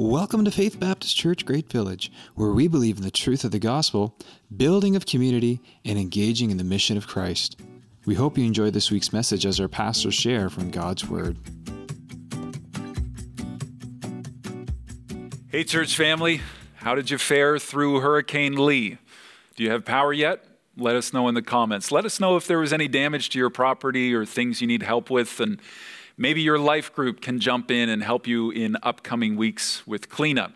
Welcome to Faith Baptist Church Great Village, where we believe in the truth of the gospel, building of community, and engaging in the mission of Christ. We hope you enjoy this week's message as our pastors share from God's Word. Hey, church family, how did you fare through Hurricane Lee? Do you have power yet? Let us know in the comments. Let us know if there was any damage to your property or things you need help with, and Maybe your life group can jump in and help you in upcoming weeks with cleanup.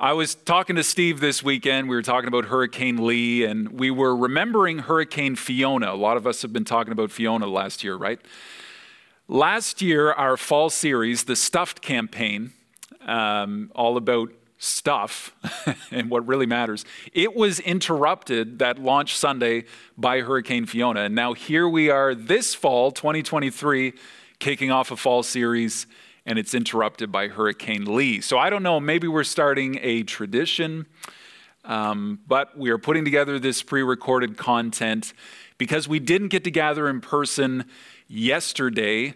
I was talking to Steve this weekend. We were talking about Hurricane Lee, and we were remembering Hurricane Fiona. A lot of us have been talking about Fiona last year, right? Last year, our fall series, the Stuffed campaign, um, all about stuff and what really matters, it was interrupted that launch Sunday by Hurricane Fiona. And now here we are this fall, 2023 kicking off a fall series, and it's interrupted by Hurricane Lee. So I don't know, maybe we're starting a tradition, um, but we are putting together this pre recorded content because we didn't get to gather in person yesterday.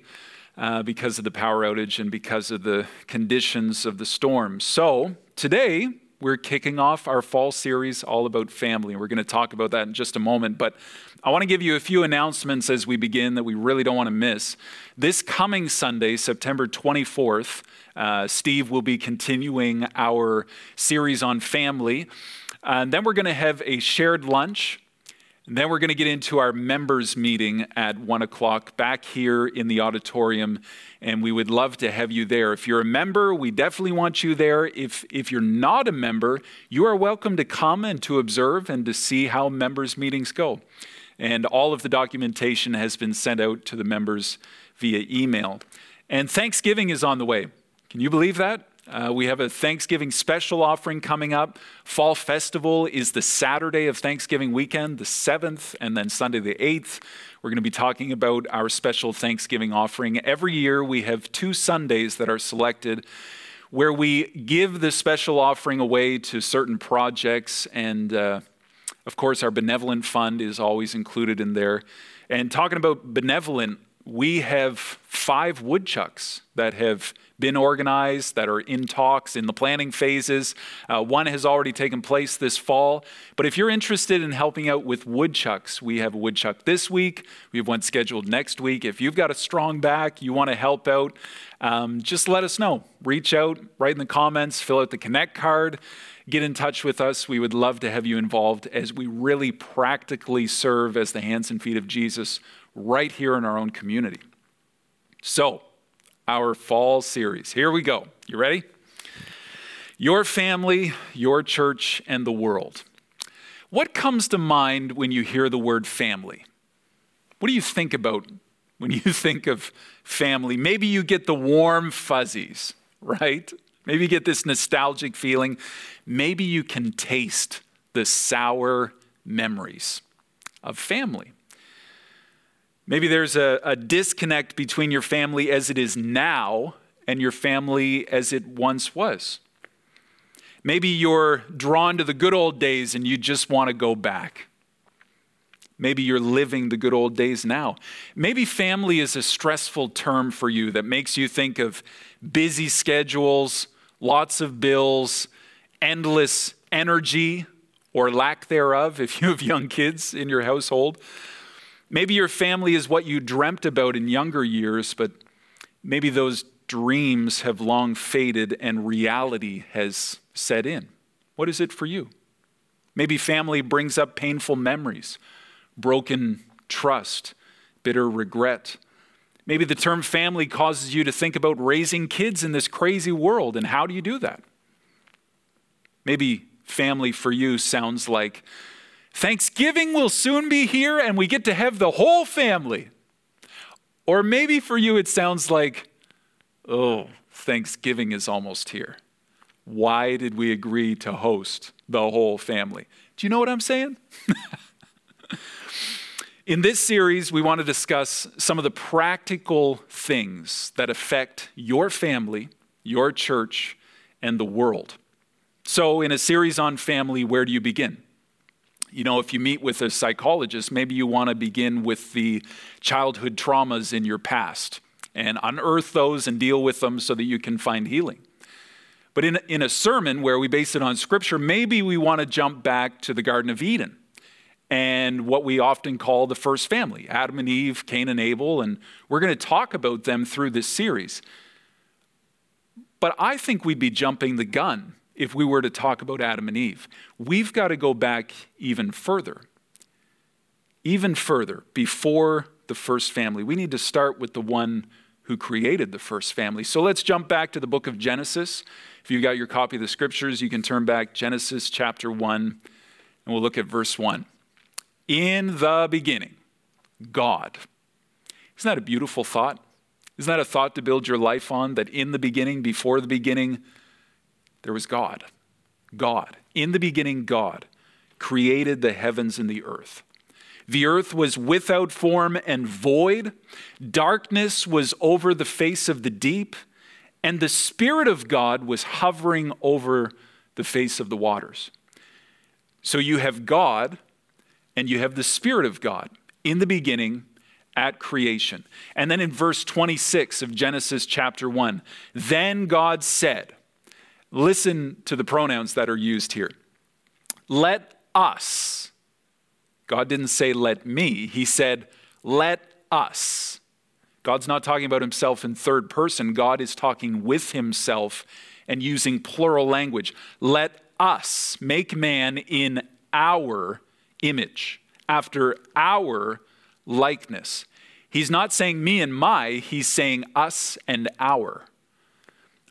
Uh, because of the power outage and because of the conditions of the storm. So, today we're kicking off our fall series all about family. We're going to talk about that in just a moment. But I want to give you a few announcements as we begin that we really don't want to miss. This coming Sunday, September 24th, uh, Steve will be continuing our series on family. And then we're going to have a shared lunch and then we're going to get into our members meeting at one o'clock back here in the auditorium, and we would love to have you there. If you're a member, we definitely want you there. If, if you're not a member, you are welcome to come and to observe and to see how members' meetings go. And all of the documentation has been sent out to the members via email. And Thanksgiving is on the way. Can you believe that? Uh, we have a Thanksgiving special offering coming up. Fall Festival is the Saturday of Thanksgiving weekend, the 7th, and then Sunday the 8th. We're going to be talking about our special Thanksgiving offering. Every year, we have two Sundays that are selected where we give the special offering away to certain projects. And uh, of course, our benevolent fund is always included in there. And talking about benevolent, we have five woodchucks that have been organized, that are in talks in the planning phases. Uh, one has already taken place this fall. But if you're interested in helping out with woodchucks, we have a woodchuck this week. We have one scheduled next week. If you've got a strong back, you want to help out, um, just let us know. Reach out, write in the comments, fill out the Connect card get in touch with us. We would love to have you involved as we really practically serve as the hands and feet of Jesus right here in our own community. So, our fall series. Here we go. You ready? Your family, your church, and the world. What comes to mind when you hear the word family? What do you think about when you think of family? Maybe you get the warm fuzzies, right? Maybe you get this nostalgic feeling. Maybe you can taste the sour memories of family. Maybe there's a, a disconnect between your family as it is now and your family as it once was. Maybe you're drawn to the good old days and you just want to go back. Maybe you're living the good old days now. Maybe family is a stressful term for you that makes you think of busy schedules, lots of bills, endless energy or lack thereof if you have young kids in your household. Maybe your family is what you dreamt about in younger years, but maybe those dreams have long faded and reality has set in. What is it for you? Maybe family brings up painful memories, broken trust, bitter regret. Maybe the term family causes you to think about raising kids in this crazy world, and how do you do that? Maybe family for you sounds like Thanksgiving will soon be here and we get to have the whole family. Or maybe for you it sounds like, oh, Thanksgiving is almost here. Why did we agree to host the whole family? Do you know what I'm saying? In this series, we want to discuss some of the practical things that affect your family, your church, and the world. So, in a series on family, where do you begin? You know, if you meet with a psychologist, maybe you want to begin with the childhood traumas in your past and unearth those and deal with them so that you can find healing. But in, in a sermon where we base it on Scripture, maybe we want to jump back to the Garden of Eden and what we often call the first family Adam and Eve, Cain and Abel. And we're going to talk about them through this series. But I think we'd be jumping the gun if we were to talk about Adam and Eve. We've got to go back even further. Even further, before the first family. We need to start with the one who created the first family. So let's jump back to the book of Genesis. If you've got your copy of the scriptures, you can turn back Genesis chapter 1, and we'll look at verse 1. In the beginning, God. Isn't that a beautiful thought? Isn't that a thought to build your life on? That in the beginning, before the beginning, there was God. God. In the beginning, God created the heavens and the earth. The earth was without form and void. Darkness was over the face of the deep and the Spirit of God was hovering over the face of the waters. So you have God and you have the Spirit of God in the beginning at creation. And then in verse 26 of Genesis chapter 1, then God said, listen to the pronouns that are used here. Let us, God didn't say let me, He said, let us God's not talking about himself in third person. God is talking with himself and using plural language. Let us make man in our image, after our likeness. He's not saying me and my, he's saying us and our.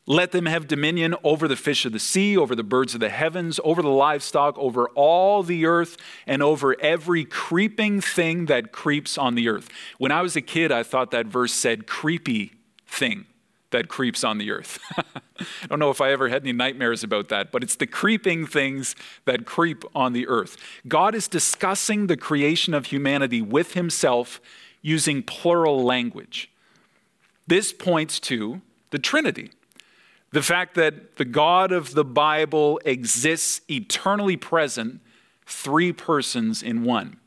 Let them have dominion over the fish of the sea, over the birds of the heavens, over the livestock, over all the earth, and over every creeping thing that creeps on the earth. When I was a kid, I thought that verse said creepy thing that creeps on the earth. I don't know if I ever had any nightmares about that, but it's the creeping things that creep on the earth. God is discussing the creation of humanity with himself using plural language. This points to the Trinity. The fact that the God of the Bible exists eternally present, three persons in one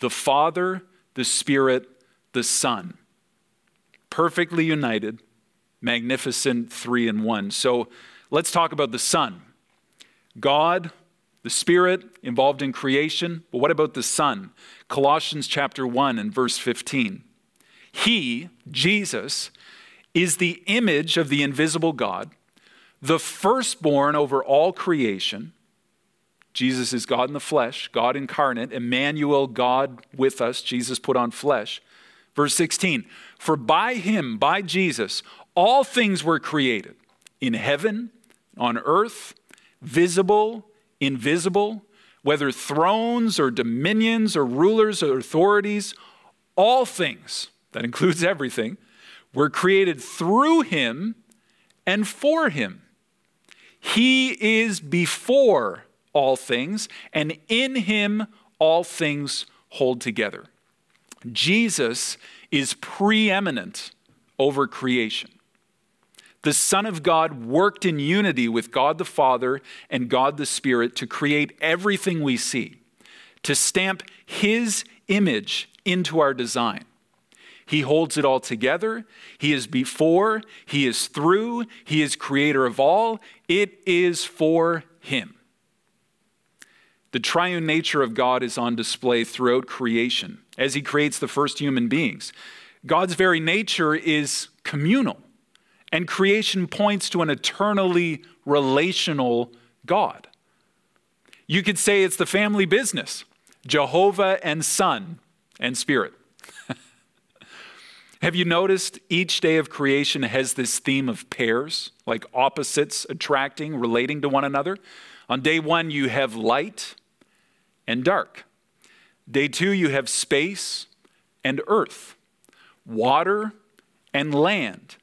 the Father, the Spirit, the Son. Perfectly united, magnificent three in one. So let's talk about the Son. God, the Spirit involved in creation, but what about the Son? Colossians chapter 1 and verse 15. He, Jesus, is the image of the invisible God the firstborn over all creation. Jesus is God in the flesh, God incarnate, Emmanuel, God with us. Jesus put on flesh. Verse 16 For by him, by Jesus, all things were created in heaven, on earth, visible, invisible, whether thrones or dominions or rulers or authorities, all things, that includes everything, were created through him and for him. He is before all things, and in him all things hold together. Jesus is preeminent over creation. The Son of God worked in unity with God the Father and God the Spirit to create everything we see, to stamp His image into our design. He holds it all together. He is before, He is through, He is creator of all. It is for Him. The triune nature of God is on display throughout creation as He creates the first human beings. God's very nature is communal, and creation points to an eternally relational God. You could say it's the family business Jehovah and Son and Spirit. Have you noticed each day of creation has this theme of pairs, like opposites attracting, relating to one another? On day one, you have light and dark. Day two, you have space and earth, water and land,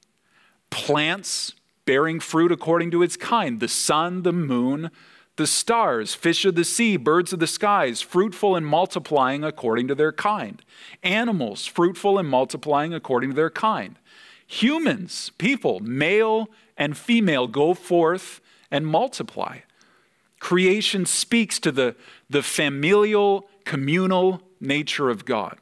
plants bearing fruit according to its kind, the sun, the moon, the stars, fish of the sea, birds of the skies, fruitful and multiplying according to their kind, animals, fruitful and multiplying according to their kind, humans, people, male and female, go forth and multiply. Creation speaks to the, the familial, communal nature of God.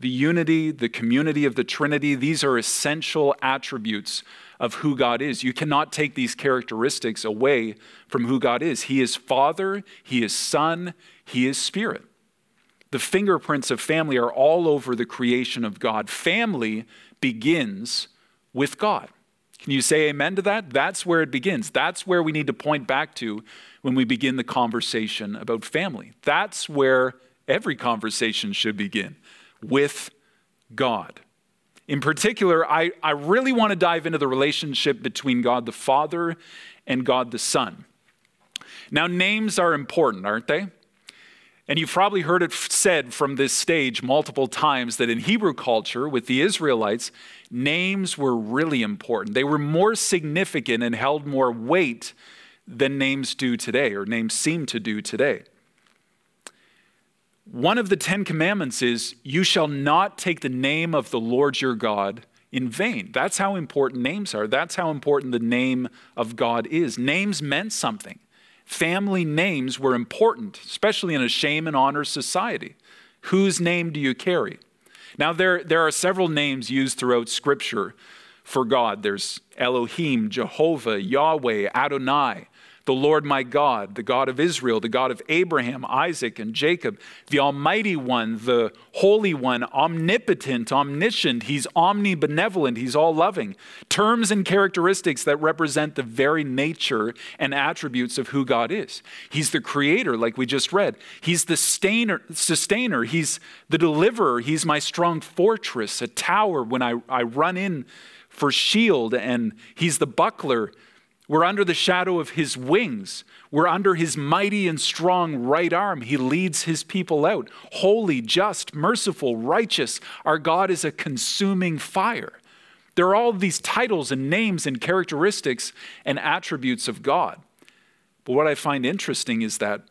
The unity, the community of the Trinity, these are essential attributes of who God is. You cannot take these characteristics away from who God is. He is Father, He is Son, He is Spirit. The fingerprints of family are all over the creation of God. Family begins with God. Can you say amen to that? That's where it begins. That's where we need to point back to when we begin the conversation about family. That's where every conversation should begin with God. In particular, I, I really want to dive into the relationship between God the Father and God the Son. Now, names are important, aren't they? And you've probably heard it said from this stage multiple times that in Hebrew culture, with the Israelites, names were really important. They were more significant and held more weight than names do today, or names seem to do today. One of the Ten Commandments is, You shall not take the name of the Lord your God in vain. That's how important names are. That's how important the name of God is. Names meant something. Family names were important, especially in a shame and honor society. Whose name do you carry? Now, there, there are several names used throughout Scripture for God. There's Elohim, Jehovah, Yahweh, Adonai the Lord my God, the God of Israel, the God of Abraham, Isaac, and Jacob, the Almighty One, the Holy One, omnipotent, omniscient. He's omnibenevolent, He's all loving. Terms and characteristics that represent the very nature and attributes of who God is. He's the creator, like we just read. He's the sustainer, sustainer. He's the deliverer. He's my strong fortress, a tower when I, I run in for shield, and He's the buckler we're under the shadow of his wings. We're under his mighty and strong right arm. He leads his people out. Holy, just, merciful, righteous. Our God is a consuming fire. There are all these titles and names and characteristics and attributes of God. But what I find interesting is that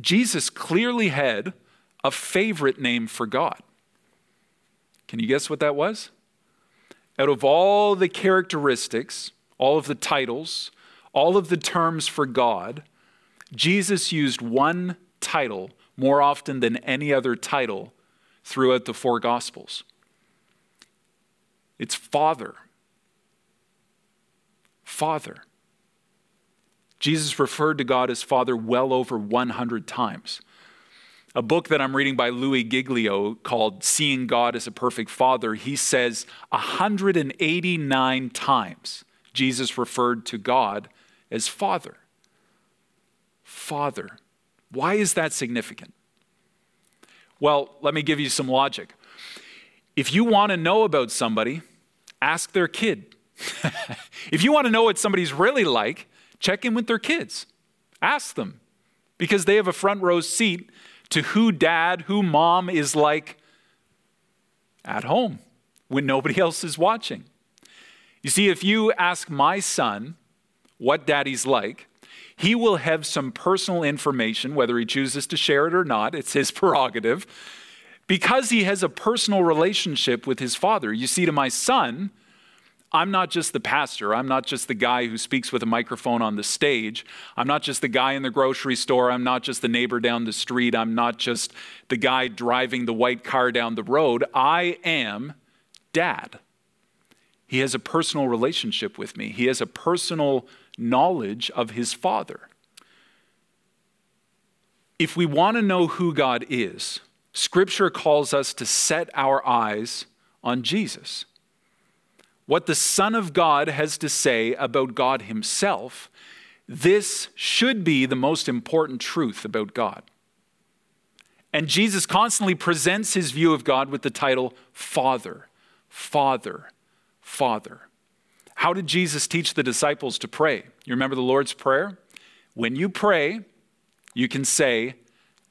Jesus clearly had a favorite name for God. Can you guess what that was? Out of all the characteristics, all of the titles, all of the terms for God, Jesus used one title more often than any other title throughout the four Gospels. It's Father. Father. Jesus referred to God as Father well over 100 times. A book that I'm reading by Louie Giglio called Seeing God as a Perfect Father, he says 189 times Jesus referred to God as Father. Father. Why is that significant? Well, let me give you some logic. If you want to know about somebody, ask their kid. if you want to know what somebody's really like, check in with their kids. Ask them because they have a front row seat to who dad, who mom is like at home when nobody else is watching. You see, if you ask my son what daddy's like, he will have some personal information, whether he chooses to share it or not, it's his prerogative, because he has a personal relationship with his father. You see, to my son, I'm not just the pastor. I'm not just the guy who speaks with a microphone on the stage. I'm not just the guy in the grocery store. I'm not just the neighbor down the street. I'm not just the guy driving the white car down the road. I am dad. He has a personal relationship with me, he has a personal knowledge of his Father. If we want to know who God is, Scripture calls us to set our eyes on Jesus. What the Son of God has to say about God Himself, this should be the most important truth about God. And Jesus constantly presents his view of God with the title Father, Father, Father. How did Jesus teach the disciples to pray? You remember the Lord's Prayer? When you pray, you can say,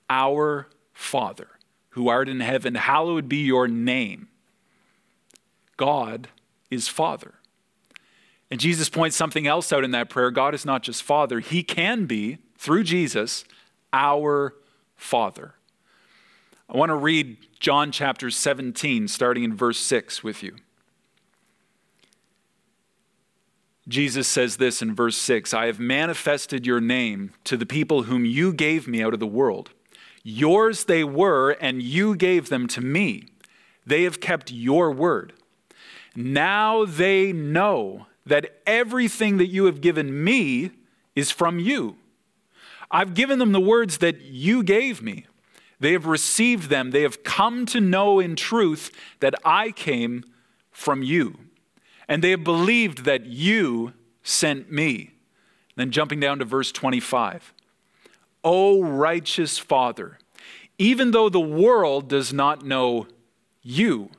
Our Father, who art in heaven, hallowed be your name. God is Father. And Jesus points something else out in that prayer. God is not just Father, He can be, through Jesus, our Father. I want to read John chapter 17, starting in verse 6 with you. Jesus says this in verse 6 I have manifested your name to the people whom you gave me out of the world. Yours they were, and you gave them to me, They have kept your word. Now they know that everything that you have given me is from you. I've given them the words that you gave me. They have received them. They have come to know in truth that I came from you. And they have believed that you sent me. Then jumping down to verse 25. O righteous Father, even though the world does not know you,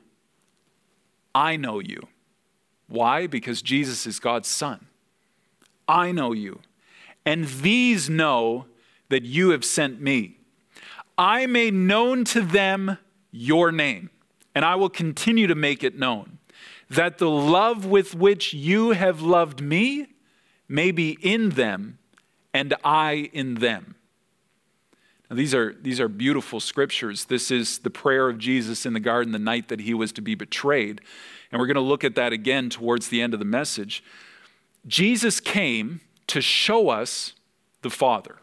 I know you. Why? Because Jesus is God's Son. I know you. And these know that you have sent me. I made known to them your name, and I will continue to make it known, that the love with which you have loved me may be in them, and I in them. Now, these are, these are beautiful scriptures. This is the prayer of Jesus in the garden the night that he was to be betrayed. And we're going to look at that again towards the end of the message. Jesus came to show us the Father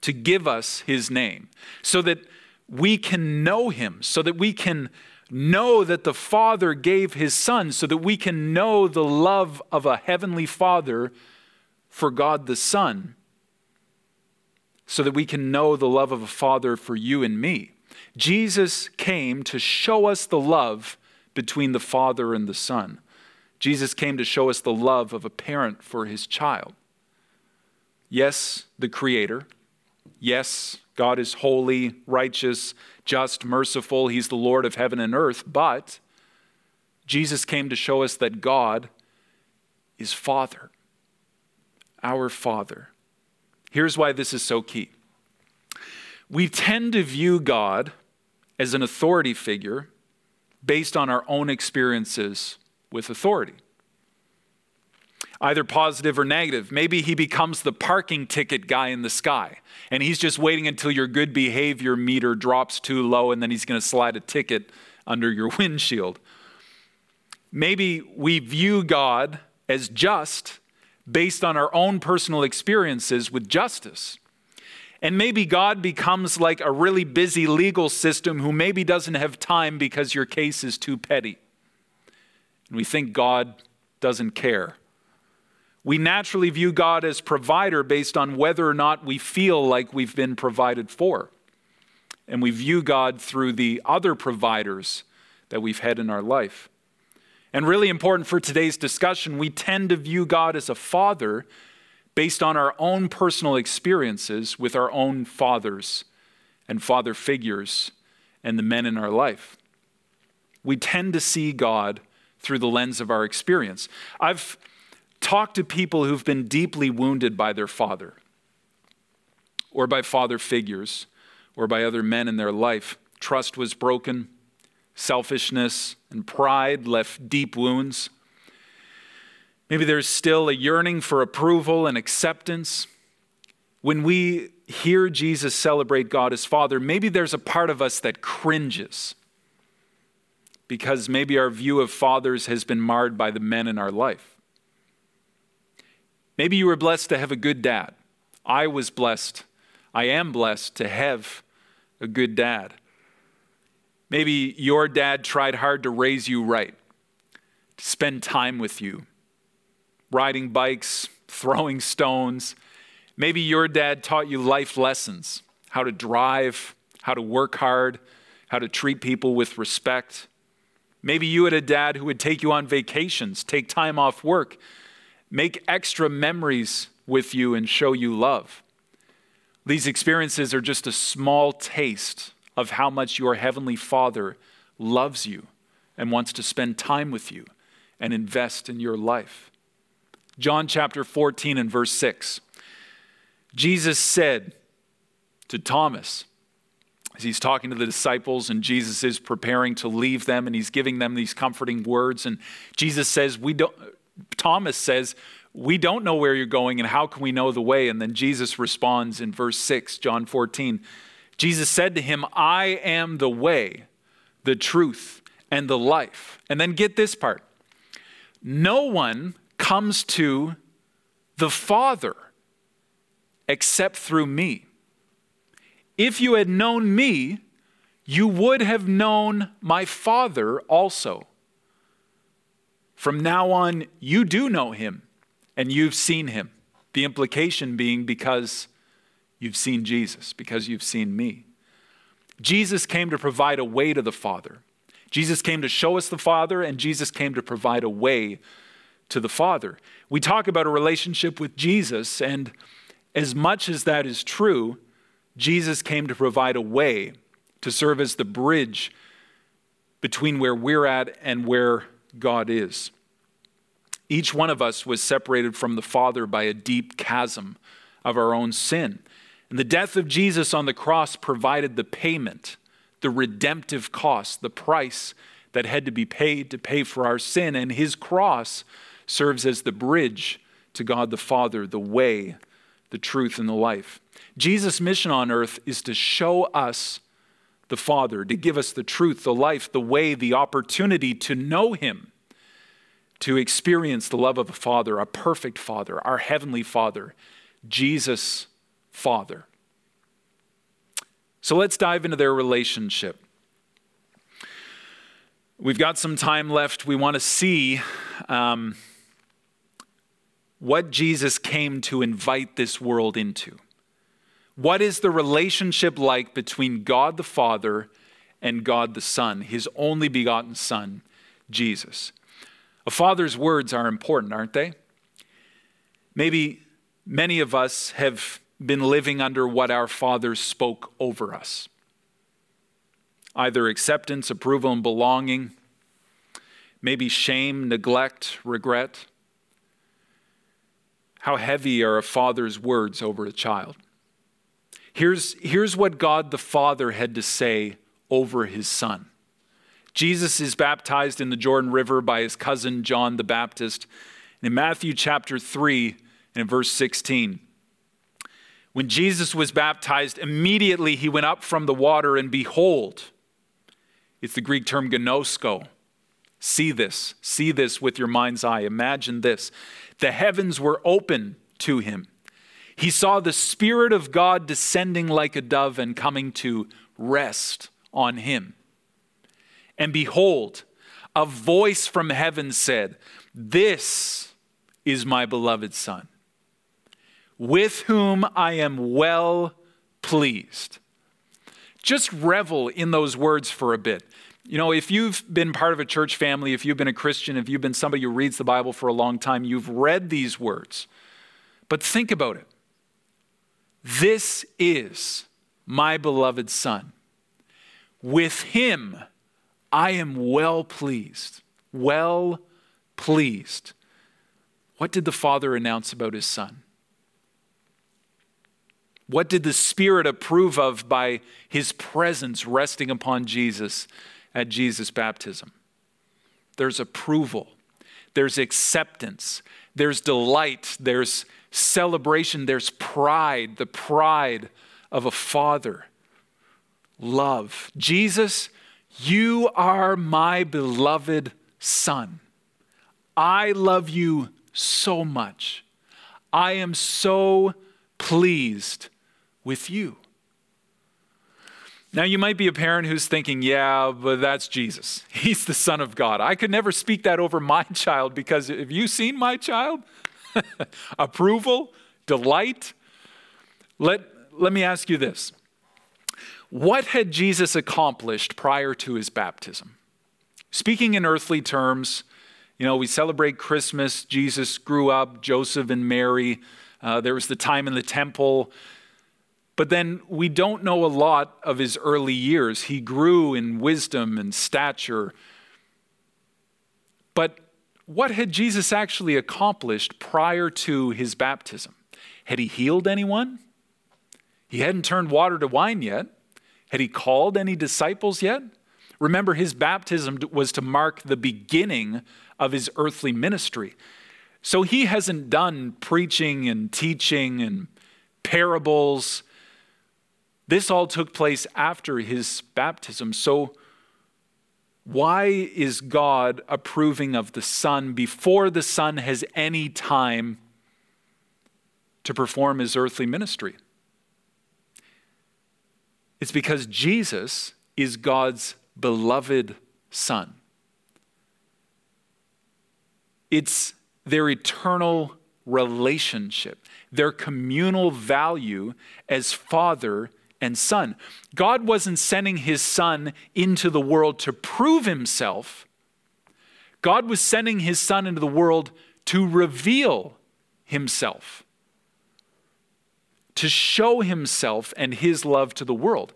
to give us his name so that we can know him, so that we can know that the Father gave his Son, so that we can know the love of a heavenly Father for God the Son, so that we can know the love of a Father for you and me. Jesus came to show us the love between the Father and the Son. Jesus came to show us the love of a parent for his child. Yes, the Creator Yes, God is holy, righteous, just, merciful. He's the Lord of heaven and earth. But Jesus came to show us that God is Father, our Father. Here's why this is so key. We tend to view God as an authority figure based on our own experiences with authority either positive or negative. Maybe he becomes the parking ticket guy in the sky, and he's just waiting until your good behavior meter drops too low, and then he's going to slide a ticket under your windshield. Maybe we view God as just based on our own personal experiences with justice. And maybe God becomes like a really busy legal system who maybe doesn't have time because your case is too petty. And we think God doesn't care. We naturally view God as provider based on whether or not we feel like we've been provided for. And we view God through the other providers that we've had in our life. And really important for today's discussion, we tend to view God as a father based on our own personal experiences with our own fathers and father figures and the men in our life. We tend to see God through the lens of our experience. I've Talk to people who've been deeply wounded by their father or by father figures or by other men in their life. Trust was broken, selfishness and pride left deep wounds. Maybe there's still a yearning for approval and acceptance. When we hear Jesus celebrate God as Father, maybe there's a part of us that cringes because maybe our view of fathers has been marred by the men in our life. Maybe you were blessed to have a good dad. I was blessed. I am blessed to have a good dad. Maybe your dad tried hard to raise you right, to spend time with you, riding bikes, throwing stones. Maybe your dad taught you life lessons how to drive, how to work hard, how to treat people with respect. Maybe you had a dad who would take you on vacations, take time off work make extra memories with you and show you love. These experiences are just a small taste of how much your Heavenly Father loves you and wants to spend time with you and invest in your life. John chapter 14 and verse 6. Jesus said to Thomas, as he's talking to the disciples, and Jesus is preparing to leave them, and he's giving them these comforting words. And Jesus says, We don't, Thomas says, We don't know where you're going, and how can we know the way? And then Jesus responds in verse 6, John 14. Jesus said to him, I am the way, the truth, and the life. And then get this part no one comes to the Father except through me. If you had known me, you would have known my Father also. From now on, you do know him and you've seen him. The implication being because you've seen Jesus, because you've seen me. Jesus came to provide a way to the Father. Jesus came to show us the Father, and Jesus came to provide a way to the Father. We talk about a relationship with Jesus, and as much as that is true, Jesus came to provide a way to serve as the bridge between where we're at and where God is. Each one of us was separated from the Father by a deep chasm of our own sin. And the death of Jesus on the cross provided the payment, the redemptive cost, the price that had to be paid to pay for our sin. And his cross serves as the bridge to God the Father, the way, the truth, and the life. Jesus' mission on earth is to show us the Father, to give us the truth, the life, the way, the opportunity to know Him, to experience the love of a Father, a perfect Father, our Heavenly Father, Jesus' Father. So let's dive into their relationship. We've got some time left. We want to see um, what Jesus came to invite this world into. What is the relationship like between God the Father and God the Son, his only begotten Son, Jesus? A father's words are important, aren't they? Maybe many of us have been living under what our fathers spoke over us either acceptance, approval, and belonging, maybe shame, neglect, regret. How heavy are a father's words over a child? Here's, here's what God the Father had to say over his son. Jesus is baptized in the Jordan River by his cousin John the Baptist. And in Matthew chapter 3 and in verse 16, when Jesus was baptized, immediately he went up from the water, and behold, it's the Greek term gnosko. See this, see this with your mind's eye. Imagine this. The heavens were open to him he saw the Spirit of God descending like a dove and coming to rest on him. And behold, a voice from heaven said, This is my beloved Son, with whom I am well pleased. Just revel in those words for a bit. You know, if you've been part of a church family, if you've been a Christian, if you've been somebody who reads the Bible for a long time, you've read these words. But think about it. This is my beloved Son. With him I am well pleased. Well pleased. What did the Father announce about his Son? What did the Spirit approve of by his presence resting upon Jesus at Jesus' baptism? There's approval, there's acceptance, there's delight, there's celebration, there's pride, the pride of a father. Love. Jesus, you are my beloved son. I love you so much. I am so pleased with you. Now, you might be a parent who's thinking, yeah, but that's Jesus. He's the Son of God. I could never speak that over my child because have you seen my child? approval, delight. Let, let me ask you this What had Jesus accomplished prior to his baptism? Speaking in earthly terms, you know, we celebrate Christmas. Jesus grew up, Joseph and Mary. Uh, there was the time in the temple. But then we don't know a lot of his early years. He grew in wisdom and stature. What had Jesus actually accomplished prior to his baptism? Had he healed anyone? He hadn't turned water to wine yet. Had he called any disciples yet? Remember, his baptism was to mark the beginning of his earthly ministry. So he hasn't done preaching and teaching and parables. This all took place after his baptism. So why is God approving of the Son before the Son has any time to perform his earthly ministry? It's because Jesus is God's beloved Son. It's their eternal relationship, their communal value as father and son. God wasn't sending his son into the world to prove himself, God was sending his son into the world to reveal himself, to show himself and his love to the world.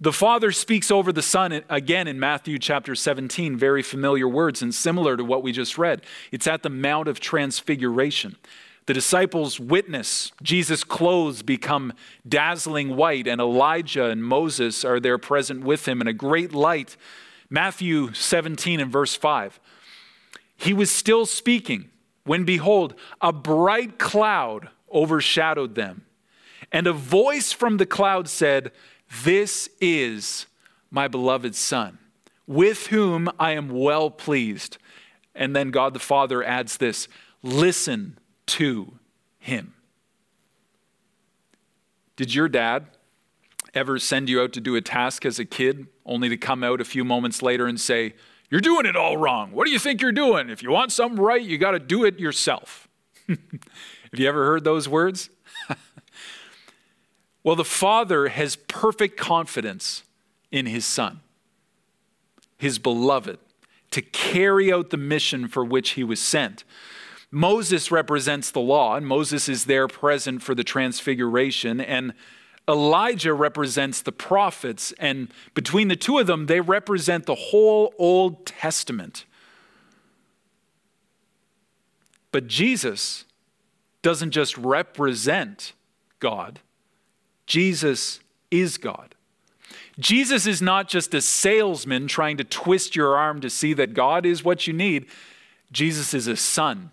The Father speaks over the Son again in Matthew chapter 17, very familiar words and similar to what we just read. It's at the Mount of Transfiguration. The disciples witness Jesus' clothes become dazzling white, and Elijah and Moses are there present with him in a great light. Matthew 17 and verse 5. He was still speaking when, behold, a bright cloud overshadowed them. And a voice from the cloud said, This is my beloved Son, with whom I am well pleased. And then God the Father adds this Listen to him. Did your dad ever send you out to do a task as a kid only to come out a few moments later and say, You're doing it all wrong. What do you think you're doing? If you want something right, you got to do it yourself. Have you ever heard those words? well, the Father has perfect confidence in his Son, his beloved, to carry out the mission for which he was sent. Moses represents the law, and Moses is there present for the transfiguration, and Elijah represents the prophets, and between the two of them, they represent the whole Old Testament. But Jesus doesn't just represent God, Jesus is God. Jesus is not just a salesman trying to twist your arm to see that God is what you need. Jesus is a son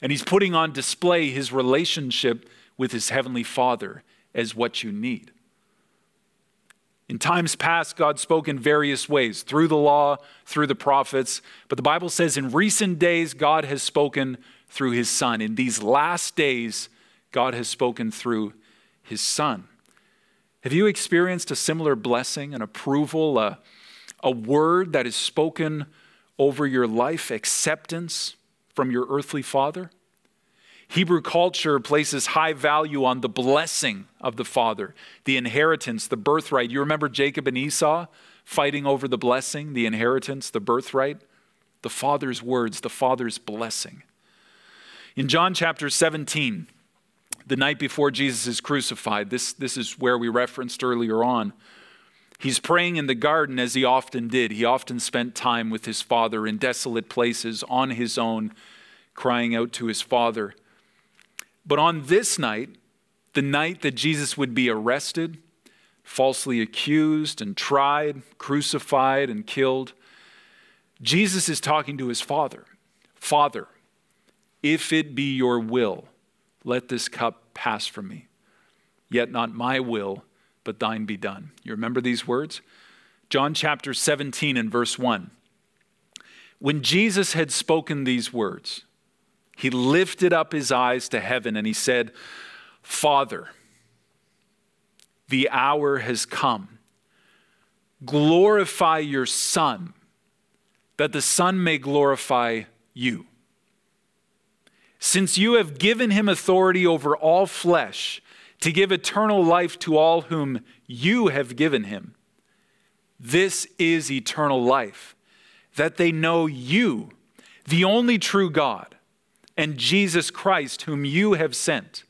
and he's putting on display his relationship with his heavenly Father as what you need. In times past, God spoke in various ways through the law, through the prophets. But the Bible says in recent days, God has spoken through his Son. In these last days, God has spoken through his Son. Have you experienced a similar blessing, an approval, a, a word that is spoken over your life, acceptance? From your earthly father? Hebrew culture places high value on the blessing of the father, the inheritance, the birthright. You remember Jacob and Esau fighting over the blessing, the inheritance, the birthright? The father's words, the father's blessing. In John chapter 17, the night before Jesus is crucified, this, this is where we referenced earlier on. He's praying in the garden as he often did. He often spent time with his father in desolate places on his own, crying out to his father. But on this night, the night that Jesus would be arrested, falsely accused and tried, crucified and killed, Jesus is talking to his father Father, if it be your will, let this cup pass from me. Yet not my will, but thine be done. You remember these words? John chapter 17 and verse 1. When Jesus had spoken these words, he lifted up his eyes to heaven and he said, Father, the hour has come. Glorify your Son, that the Son may glorify you. Since you have given him authority over all flesh, to give eternal life to all whom you have given him. This is eternal life, that they know you, the only true God, and Jesus Christ, whom you have sent.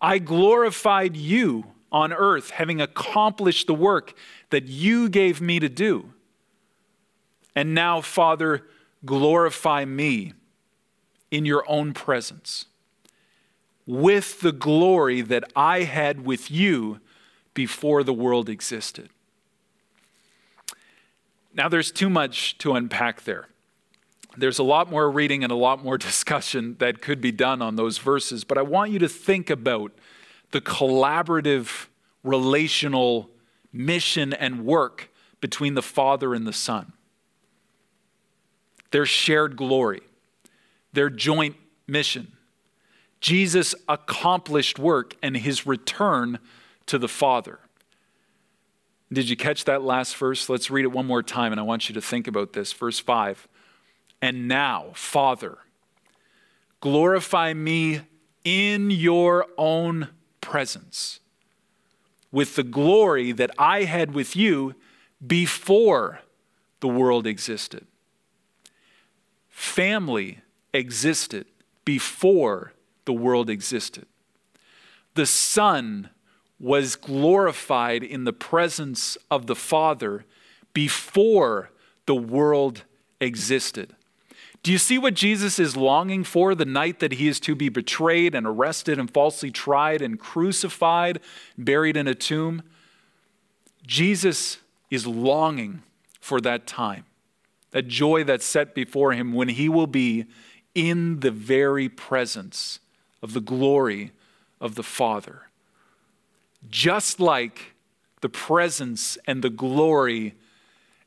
I glorified you on earth, having accomplished the work that you gave me to do. And now, Father, glorify me in your own presence with the glory that I had with you before the world existed. Now, there's too much to unpack there. There's a lot more reading and a lot more discussion that could be done on those verses, but I want you to think about the collaborative relational mission and work between the Father and the Son. Their shared glory, their joint mission. Jesus' accomplished work and his return to the Father. Did you catch that last verse? Let's read it one more time, and I want you to think about this. Verse 5 And now, Father, glorify me in your own presence with the glory that I had with you before the world existed. Family existed before the world existed. The Son was glorified in the presence of the Father before the world existed. Do you see what Jesus is longing for the night that he is to be betrayed and arrested and falsely tried and crucified, buried in a tomb? Jesus is longing for that time, that joy that's set before him when he will be in the very presence of the glory of the Father. Just like the presence and the glory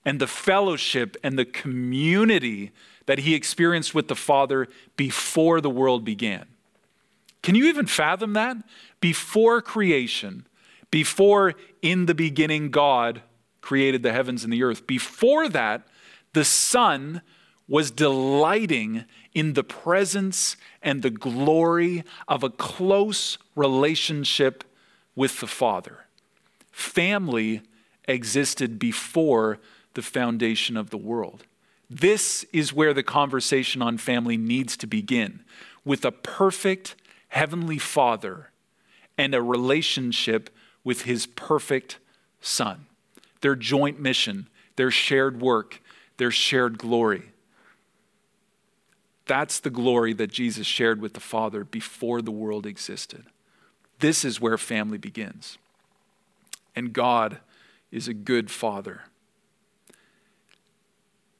and the fellowship and the community that he experienced with the Father before the world began. Can you even fathom that? Before creation, before in the beginning God created the heavens and the earth, before that, the Son was delighting in the presence and the glory of a close relationship with the Father. Family existed before the foundation of the world. This is where the conversation on family needs to begin with a perfect heavenly father and a relationship with his perfect son. Their joint mission, their shared work, their shared glory. That's the glory that Jesus shared with the Father before the world existed. This is where family begins. And God is a good father.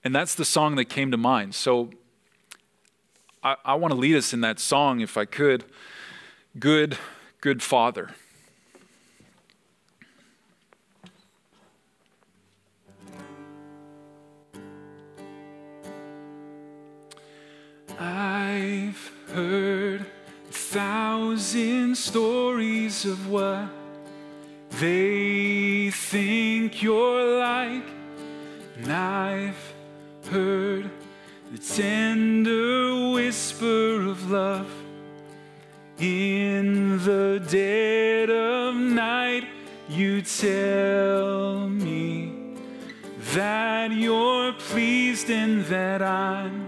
And that's the song that came to mind. So I, I want to lead us in that song, if I could. Good, good Father. I've heard a thousand stories of what they think you're like, and I've heard the tender whisper of love in the dead of night. You tell me that you're pleased and that I'm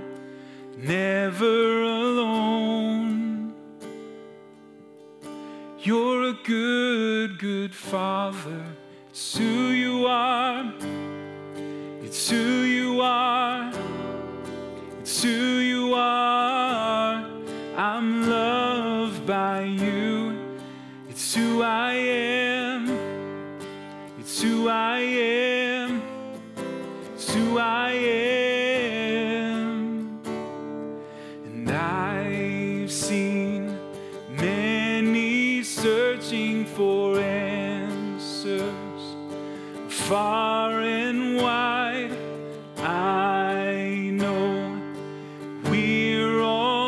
never alone. You're a good, good father. It's who you are. It's who you are. It's who you are. I'm loved by you. It's who I am. It's who I am. It's who I am.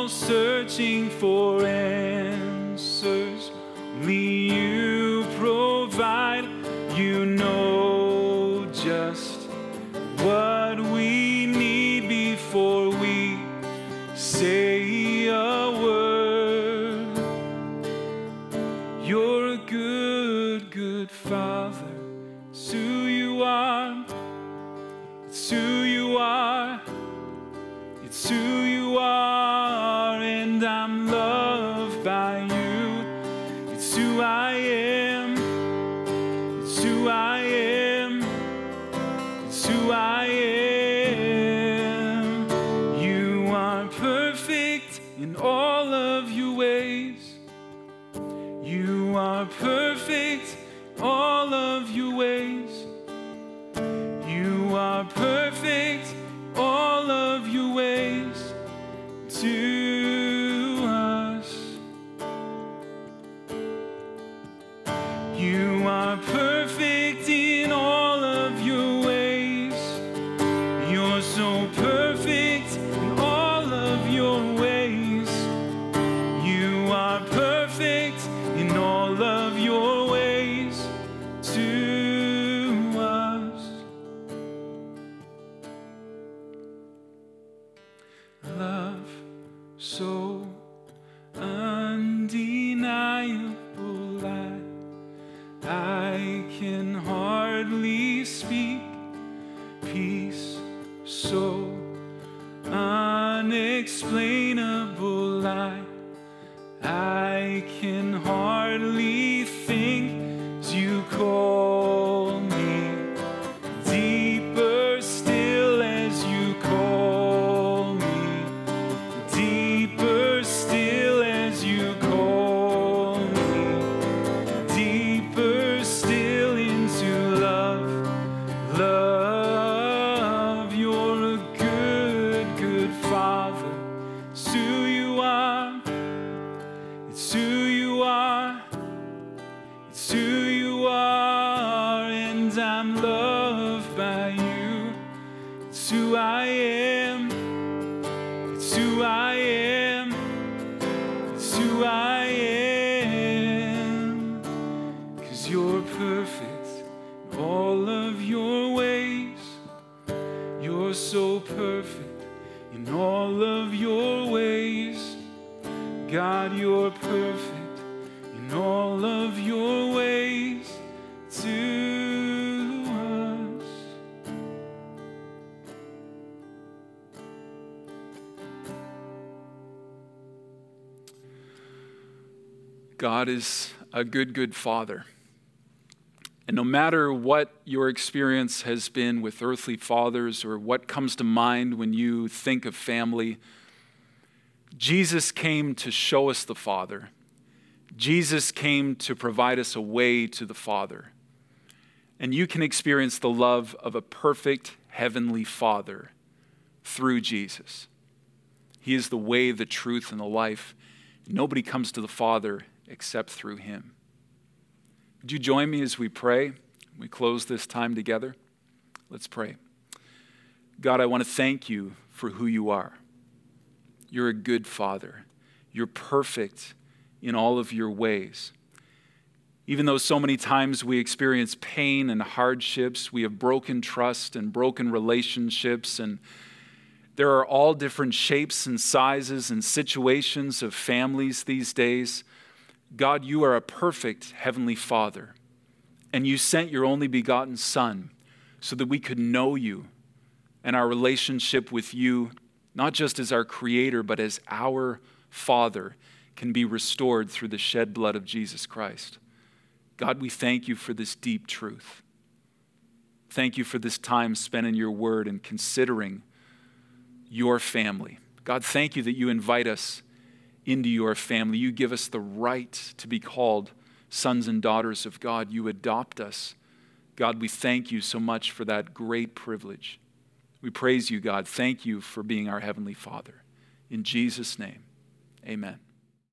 Searching for answers. You're Loved by you. It's who I am. It's who I am. It's who I am. Cause you're perfect in all of your ways. You're so perfect in all of your ways. God, you're perfect in all of your ways God is a good, good father. And no matter what your experience has been with earthly fathers or what comes to mind when you think of family, Jesus came to show us the Father. Jesus came to provide us a way to the Father. And you can experience the love of a perfect heavenly Father through Jesus. He is the way, the truth, and the life. Nobody comes to the Father except through him. Would you join me as we pray? We close this time together. Let's pray. God, I want to thank you for who you are. You're a good Father. You're perfect in all of your ways. Even though so many times we experience pain and hardships, we have broken trust and broken relationships, and there are all different shapes and sizes and situations of families these days. God, you are a perfect Heavenly Father, and you sent your only begotten Son so that we could know you and our relationship with you, not just as our Creator, but as our Father, can be restored through the shed blood of Jesus Christ. God, we thank you for this deep truth. Thank you for this time spent in your word and considering your family. God, thank you that you invite us into your family. You give us the right to be called sons and daughters of God. You adopt us. God, we thank you so much for that great privilege. We praise you, God. Thank you for being our Heavenly Father. In Jesus' name, amen.